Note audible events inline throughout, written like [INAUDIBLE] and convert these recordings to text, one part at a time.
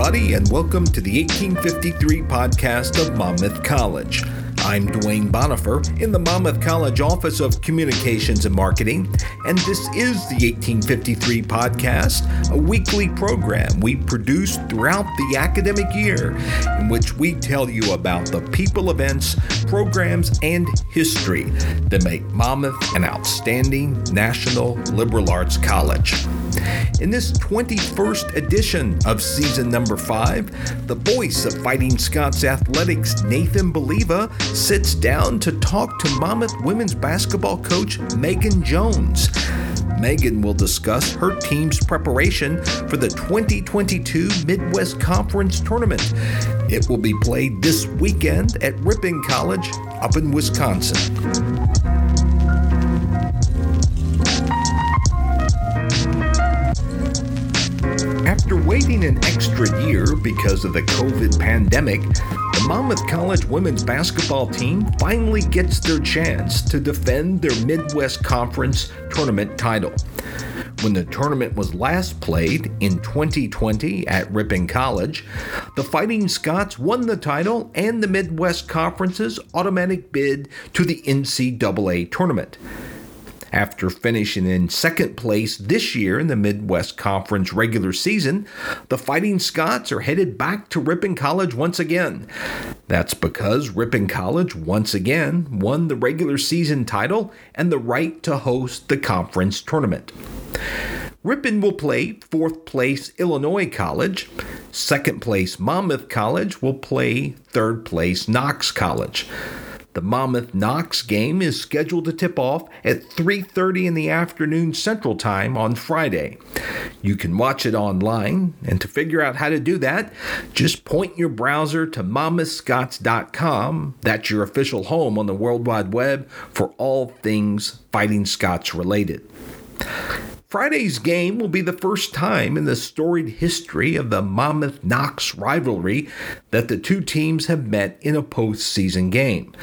everybody, and welcome to the 1853 podcast of Monmouth College. I'm Dwayne Bonifer in the Monmouth College Office of Communications and Marketing, and this is the 1853 podcast, a weekly program we produce throughout the academic year in which we tell you about the people, events, programs, and history that make Monmouth an outstanding national liberal arts college. In this 21st edition of season number five, the voice of Fighting Scots Athletics, Nathan Baliva, sits down to talk to Monmouth women's basketball coach Megan Jones. Megan will discuss her team's preparation for the 2022 Midwest Conference Tournament. It will be played this weekend at Ripon College up in Wisconsin. After waiting an extra year because of the COVID pandemic, the Monmouth College women's basketball team finally gets their chance to defend their Midwest Conference tournament title. When the tournament was last played in 2020 at Ripon College, the Fighting Scots won the title and the Midwest Conference's automatic bid to the NCAA tournament. After finishing in second place this year in the Midwest Conference regular season, the Fighting Scots are headed back to Ripon College once again. That's because Ripon College once again won the regular season title and the right to host the conference tournament. Ripon will play fourth place Illinois College. Second place Monmouth College will play third place Knox College. The Monmouth Knox game is scheduled to tip off at 3:30 in the afternoon Central Time on Friday. You can watch it online, and to figure out how to do that, just point your browser to monmouthscots.com. That's your official home on the World Wide Web for all things Fighting Scots related. Friday's game will be the first time in the storied history of the Monmouth Knox rivalry that the two teams have met in a postseason game.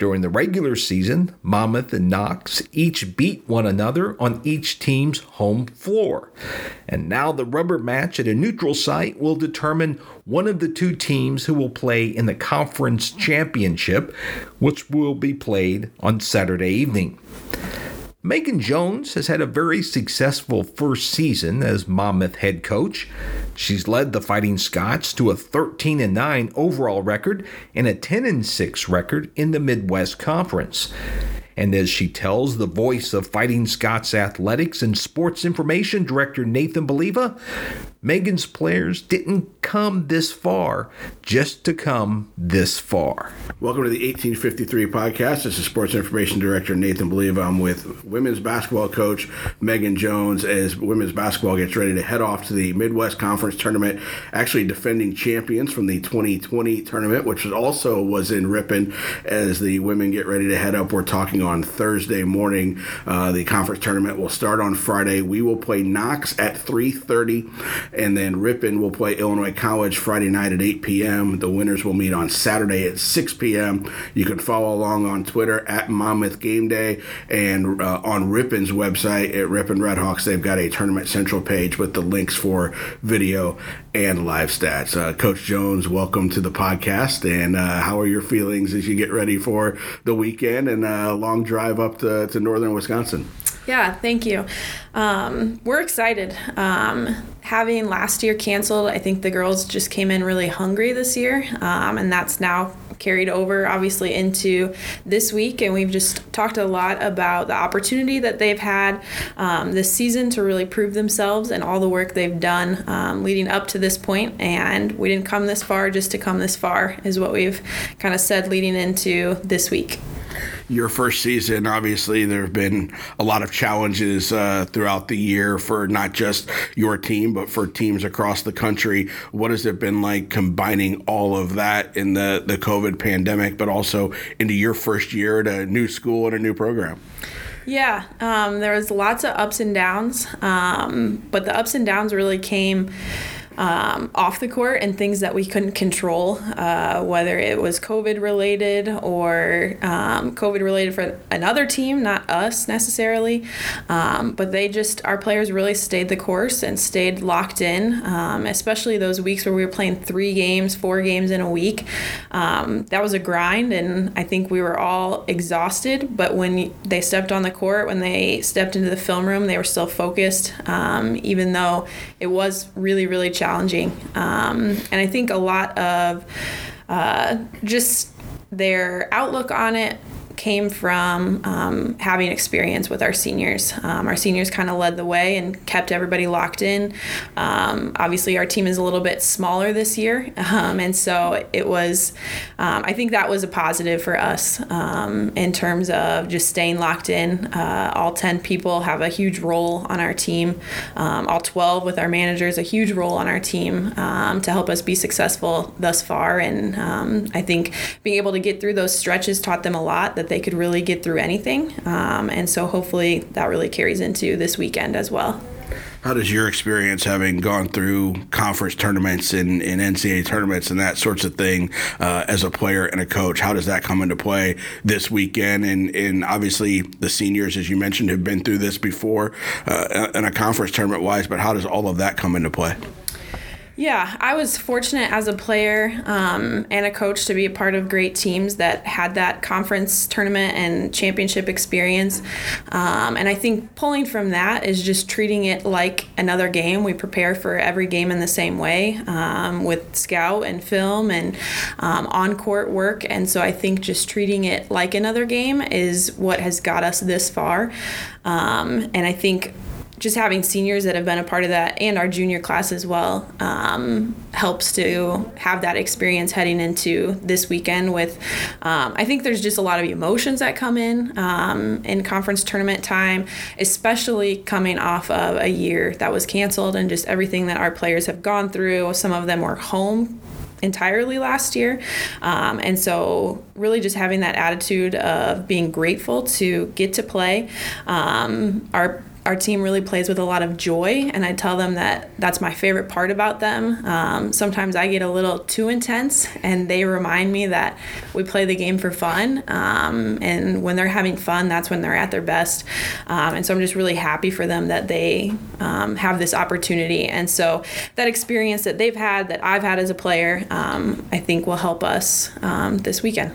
During the regular season, Monmouth and Knox each beat one another on each team's home floor. And now the rubber match at a neutral site will determine one of the two teams who will play in the conference championship, which will be played on Saturday evening. Megan Jones has had a very successful first season as Monmouth head coach. She's led the Fighting Scots to a 13 9 overall record and a 10 6 record in the Midwest Conference. And as she tells the voice of Fighting Scots Athletics and Sports Information Director Nathan Baliva, Megan's players didn't come this far just to come this far. Welcome to the 1853 podcast. This is Sports Information Director Nathan Baliva. I'm with women's basketball coach Megan Jones as women's basketball gets ready to head off to the Midwest Conference tournament. Actually, defending champions from the 2020 tournament, which also was in Ripon. As the women get ready to head up, we're talking on Thursday morning. Uh, the conference tournament will start on Friday. We will play Knox at 3:30 and then Ripon will play Illinois College Friday night at 8 p.m. The winners will meet on Saturday at 6 p.m. You can follow along on Twitter at Monmouth Game Day and uh, on Ripon's website at Ripon Redhawks. They've got a Tournament Central page with the links for video and live stats. Uh, Coach Jones, welcome to the podcast. And uh, how are your feelings as you get ready for the weekend and a long drive up to, to northern Wisconsin? Yeah, thank you. Um, we're excited. Um, having last year canceled, I think the girls just came in really hungry this year, um, and that's now carried over obviously into this week. And we've just talked a lot about the opportunity that they've had um, this season to really prove themselves and all the work they've done um, leading up to this point. And we didn't come this far just to come this far, is what we've kind of said leading into this week your first season, obviously, there have been a lot of challenges uh, throughout the year for not just your team, but for teams across the country. What has it been like combining all of that in the, the COVID pandemic, but also into your first year at a new school and a new program? Yeah, um, there was lots of ups and downs, um, but the ups and downs really came um, off the court and things that we couldn't control, uh, whether it was COVID related or um, COVID related for another team, not us necessarily. Um, but they just, our players really stayed the course and stayed locked in, um, especially those weeks where we were playing three games, four games in a week. Um, that was a grind, and I think we were all exhausted. But when they stepped on the court, when they stepped into the film room, they were still focused, um, even though it was really, really challenging. Um, and I think a lot of uh, just their outlook on it came from um, having experience with our seniors. Um, our seniors kind of led the way and kept everybody locked in. Um, obviously, our team is a little bit smaller this year, um, and so it was. Um, I think that was a positive for us um, in terms of just staying locked in. Uh, all ten people have a huge role on our team. all twelve with our managers, a huge role on our team to help us be successful thus far. And I think being able to get through those stretches taught them a lot that they could really get through anything. Um, and so hopefully that really carries into this weekend as well. How does your experience having gone through conference tournaments and, and NCAA tournaments and that sorts of thing uh, as a player and a coach, how does that come into play this weekend? And, and obviously, the seniors, as you mentioned, have been through this before uh, in a conference tournament wise, but how does all of that come into play? Yeah, I was fortunate as a player um, and a coach to be a part of great teams that had that conference tournament and championship experience. Um, and I think pulling from that is just treating it like another game. We prepare for every game in the same way um, with scout and film and um, on court work. And so I think just treating it like another game is what has got us this far. Um, and I think just having seniors that have been a part of that and our junior class as well um, helps to have that experience heading into this weekend with um, i think there's just a lot of emotions that come in um, in conference tournament time especially coming off of a year that was canceled and just everything that our players have gone through some of them were home entirely last year. Um, and so, really, just having that attitude of being grateful to get to play. Um, our our team really plays with a lot of joy, and I tell them that that's my favorite part about them. Um, sometimes I get a little too intense, and they remind me that we play the game for fun. Um, and when they're having fun, that's when they're at their best. Um, and so I'm just really happy for them that they um, have this opportunity. And so that experience that they've had, that I've had as a player, um, I think will help us um, this weekend.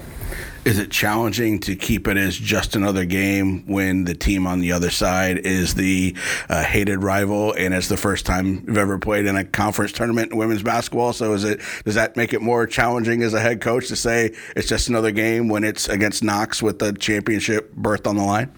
Is it challenging to keep it as just another game when the team on the other side is the uh, hated rival and it's the first time you've ever played in a conference tournament in women's basketball? So is it does that make it more challenging as a head coach to say it's just another game when it's against Knox with the championship berth on the line?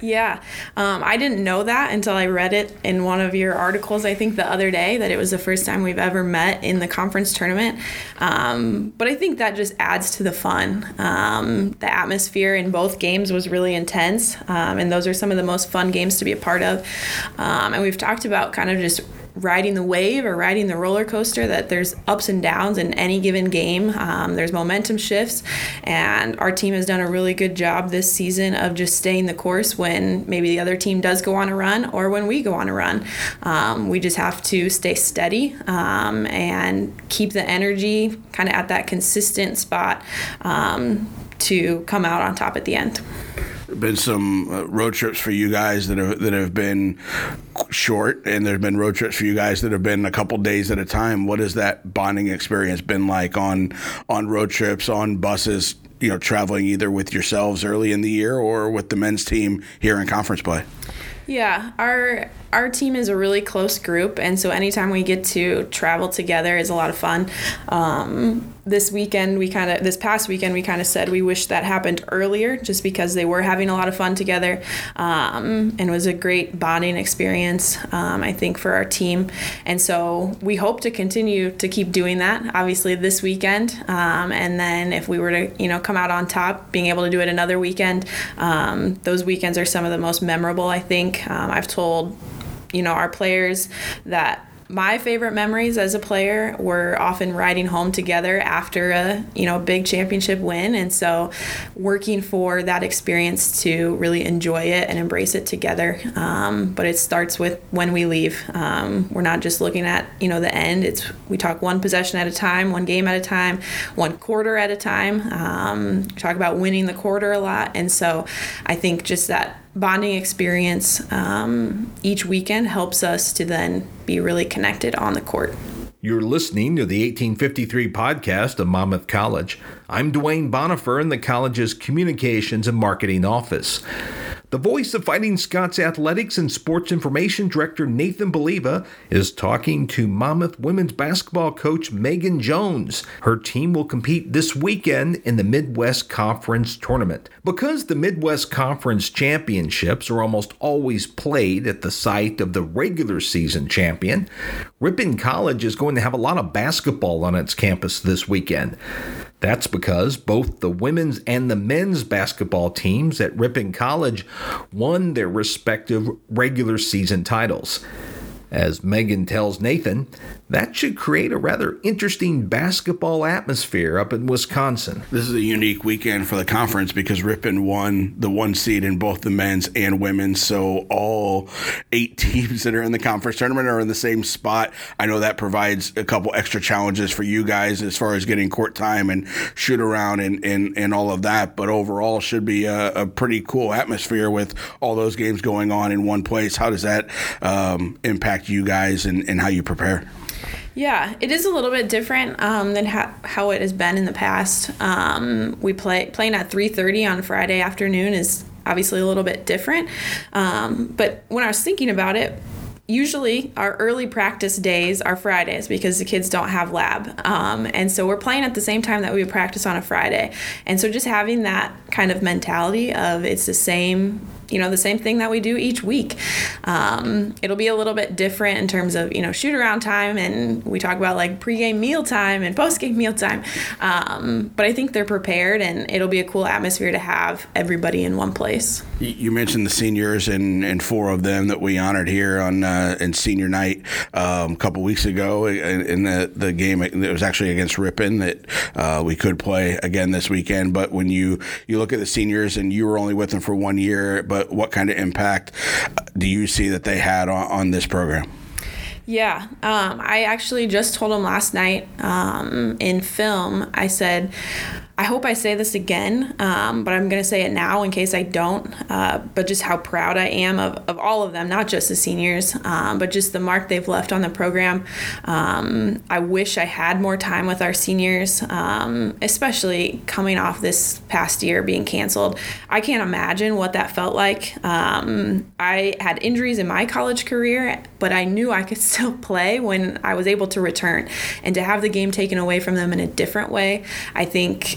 Yeah, um, I didn't know that until I read it in one of your articles, I think the other day, that it was the first time we've ever met in the conference tournament. Um, but I think that just adds to the fun. Um, the atmosphere in both games was really intense, um, and those are some of the most fun games to be a part of. Um, and we've talked about kind of just riding the wave or riding the roller coaster that there's ups and downs in any given game. Um, there's momentum shifts, and our team has done a really good job this season of just staying the course when maybe the other team does go on a run or when we go on a run. Um, we just have to stay steady um, and keep the energy kind of at that consistent spot um, to come out on top at the end been some uh, road trips for you guys that have that have been short, and there's been road trips for you guys that have been a couple days at a time. What has that bonding experience been like on on road trips, on buses? You know, traveling either with yourselves early in the year or with the men's team here in conference play. Yeah, our our team is a really close group, and so anytime we get to travel together is a lot of fun. Um, this weekend, we kind of this past weekend, we kind of said we wish that happened earlier, just because they were having a lot of fun together, um, and it was a great bonding experience. Um, I think for our team, and so we hope to continue to keep doing that. Obviously, this weekend, um, and then if we were to you know come out on top, being able to do it another weekend, um, those weekends are some of the most memorable. I think um, I've told you know our players that my favorite memories as a player were often riding home together after a you know big championship win, and so working for that experience to really enjoy it and embrace it together. Um, but it starts with when we leave. Um, we're not just looking at you know the end. It's we talk one possession at a time, one game at a time, one quarter at a time. Um, talk about winning the quarter a lot, and so I think just that bonding experience um, each weekend helps us to then be really connected on the court. You're listening to the 1853 podcast of Monmouth College. I'm Dwayne Bonifer in the college's Communications and Marketing Office. The voice of Fighting Scots Athletics and Sports Information Director Nathan Baliva is talking to Monmouth women's basketball coach Megan Jones. Her team will compete this weekend in the Midwest Conference Tournament. Because the Midwest Conference Championships are almost always played at the site of the regular season champion, Ripon College is going to have a lot of basketball on its campus this weekend. That's because both the women's and the men's basketball teams at Ripon College won their respective regular season titles. As Megan tells Nathan, that should create a rather interesting basketball atmosphere up in Wisconsin. This is a unique weekend for the conference because Ripon won the one seed in both the men's and women's. So all eight [LAUGHS] teams that are in the conference tournament are in the same spot. I know that provides a couple extra challenges for you guys as far as getting court time and shoot around and, and, and all of that. But overall, should be a, a pretty cool atmosphere with all those games going on in one place. How does that um, impact you guys and, and how you prepare? Yeah, it is a little bit different um, than ha- how it has been in the past. Um, we play playing at 3:30 on Friday afternoon is obviously a little bit different. Um, but when I was thinking about it, usually our early practice days are Fridays because the kids don't have lab. Um, and so we're playing at the same time that we would practice on a Friday. And so just having that kind of mentality of it's the same you know the same thing that we do each week. Um, it'll be a little bit different in terms of you know shoot around time and we talk about like pregame meal time and postgame meal time. Um, but i think they're prepared and it'll be a cool atmosphere to have everybody in one place. You mentioned the seniors and, and four of them that we honored here on uh, in senior night um, a couple weeks ago in, in, the, the game. It was actually against Ripon that uh, we could play again this weekend. But when you you look at the seniors and you were only with them for one year but but what kind of impact do you see that they had on, on this program? Yeah, um, I actually just told him last night um, in film. I said, I hope I say this again, um, but I'm going to say it now in case I don't. Uh, but just how proud I am of, of all of them, not just the seniors, um, but just the mark they've left on the program. Um, I wish I had more time with our seniors, um, especially coming off this past year being canceled. I can't imagine what that felt like. Um, I had injuries in my college career, but I knew I could [LAUGHS] still play when I was able to return. And to have the game taken away from them in a different way, I think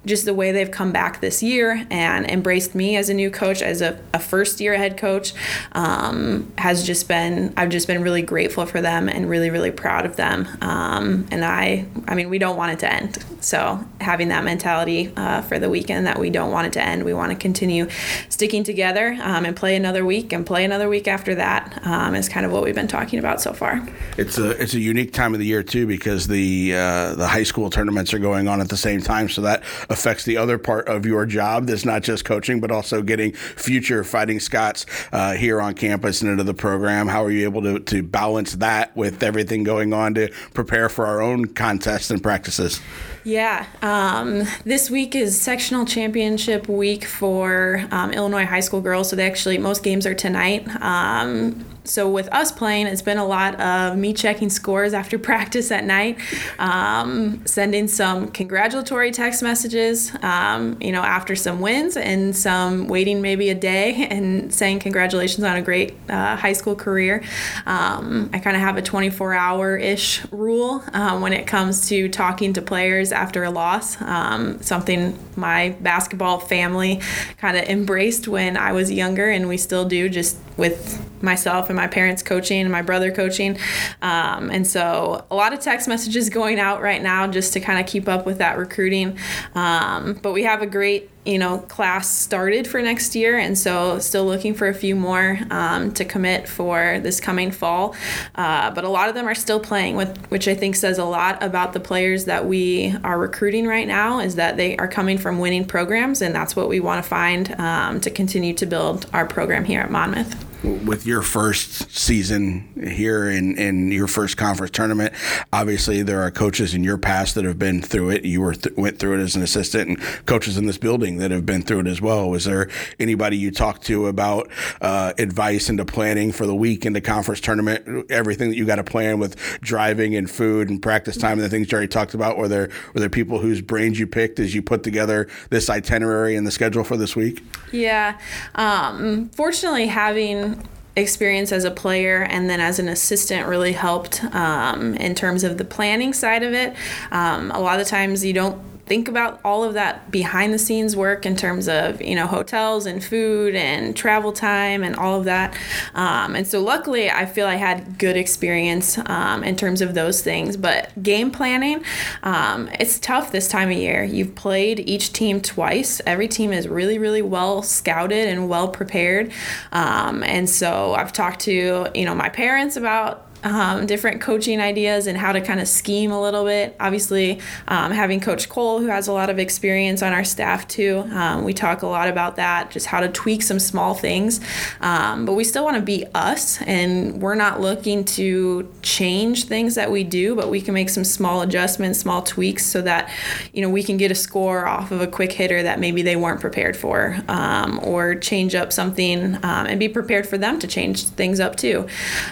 just the way they've come back this year and embraced me as a new coach, as a, a first year head coach, um, has just been, I've just been really grateful for them and really, really proud of them. Um, and I, I mean, we don't want it to end. So having that mentality uh, for the weekend that we don't want it to end, we want to continue sticking together um, and play another week and play another week after that um, is kind of what we've been talking about so far. It's a, it's a unique time of the year too, because the, uh, the high school tournaments are going on at the same time. So that affects the other part of your job that's not just coaching, but also getting future Fighting Scots uh, here on campus and into the program. How are you able to, to balance that with everything going on to prepare for our own contests and practices? Yeah, um, this week is sectional championship week for um, Illinois high school girls. So they actually most games are tonight. Um, so with us playing, it's been a lot of me checking scores after [LAUGHS] practice at night, um, sending some congratulatory text messages, um, you know, after some wins, and some waiting maybe a day [LAUGHS] and saying congratulations on a great uh, high school career. Um, I kind of have a 24-hour ish rule uh, when it comes to talking to players after a loss. Um, something my basketball family kind of embraced when I was younger, and we still do, just with myself and my parents coaching and my brother coaching. Um, and so a lot of text messages going out right now just to kind of keep up with that recruiting. Um, but we have a great you know class started for next year and so still looking for a few more um, to commit for this coming fall uh, but a lot of them are still playing with which i think says a lot about the players that we are recruiting right now is that they are coming from winning programs and that's what we want to find um, to continue to build our program here at monmouth with your first season here in, in your first conference tournament, obviously there are coaches in your past that have been through it. You were th- went through it as an assistant, and coaches in this building that have been through it as well. Was there anybody you talked to about uh, advice into planning for the week in the conference tournament? Everything that you got to plan with driving and food and practice time and the things Jerry talked about. Were there were there people whose brains you picked as you put together this itinerary and the schedule for this week? Yeah, um, fortunately having experience as a player and then as an assistant really helped um, in terms of the planning side of it. Um, a lot of times you don't think about all of that behind the scenes work in terms of you know hotels and food and travel time and all of that. Um, and so luckily i feel i had good experience um, in terms of those things. But game planning um, it's tough this time of year. You've played each team twice. Every team is really really well scouted and well prepared. Um, and so i've talked to you know my parents about um, different coaching ideas and how to kind of scheme a little bit. Obviously, um, having Coach Cole, who has a lot of experience on our staff too, um, we talk a lot about that, just how to tweak some small things. Um, but we still want to be us, and we're not looking to change things that we do, but we can make some small adjustments, small tweaks, so that you know we can get a score off of a quick hitter that maybe they weren't prepared for, um, or change up something um, and be prepared for them to change things up too.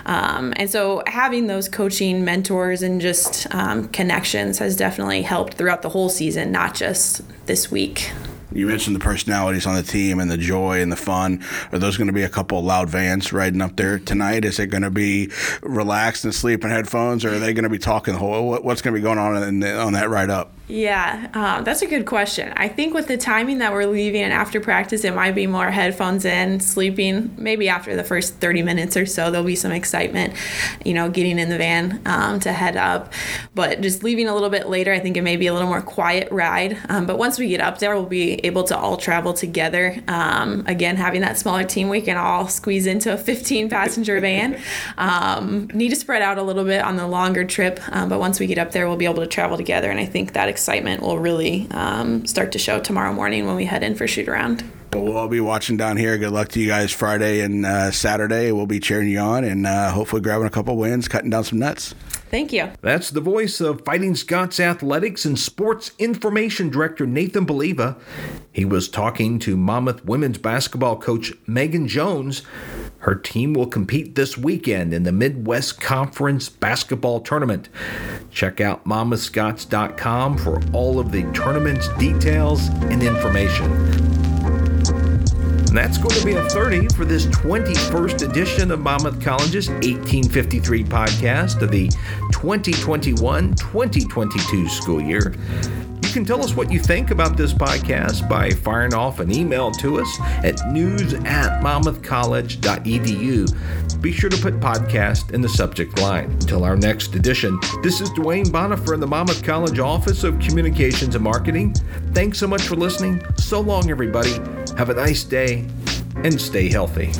and so having those coaching mentors and just um, connections has definitely helped throughout the whole season, not just this week. You mentioned the personalities on the team and the joy and the fun. Are those going to be a couple loud vans riding up there tonight? Is it going to be relaxed and sleep in headphones, or are they going to be talking the whole? What's going to be going on in, on that ride up? Yeah, um, that's a good question. I think with the timing that we're leaving and after practice, it might be more headphones in, sleeping. Maybe after the first 30 minutes or so, there'll be some excitement, you know, getting in the van um, to head up. But just leaving a little bit later, I think it may be a little more quiet ride. Um, but once we get up there, we'll be able to all travel together. Um, again, having that smaller team, we can all squeeze into a 15 passenger van. [LAUGHS] Um, need to spread out a little bit on the longer trip, um, but once we get up there, we'll be able to travel together. And I think that excitement will really um, start to show tomorrow morning when we head in for shoot around. But we'll all be watching down here. Good luck to you guys Friday and uh, Saturday. We'll be cheering you on and uh, hopefully grabbing a couple wins, cutting down some nuts. Thank you. That's the voice of Fighting Scots Athletics and Sports Information Director Nathan Baliva. He was talking to Monmouth women's basketball coach Megan Jones. Her team will compete this weekend in the Midwest Conference Basketball Tournament. Check out monmouthscots.com for all of the tournament's details and information. And that's going to be a 30 for this 21st edition of Monmouth College's 1853 podcast of the 2021 2022 school year. You can tell us what you think about this podcast by firing off an email to us at news at monmouthcollege.edu. Be sure to put podcast in the subject line. Until our next edition, this is Dwayne Bonifer in the Monmouth College Office of Communications and Marketing. Thanks so much for listening. So long, everybody. Have a nice day and stay healthy.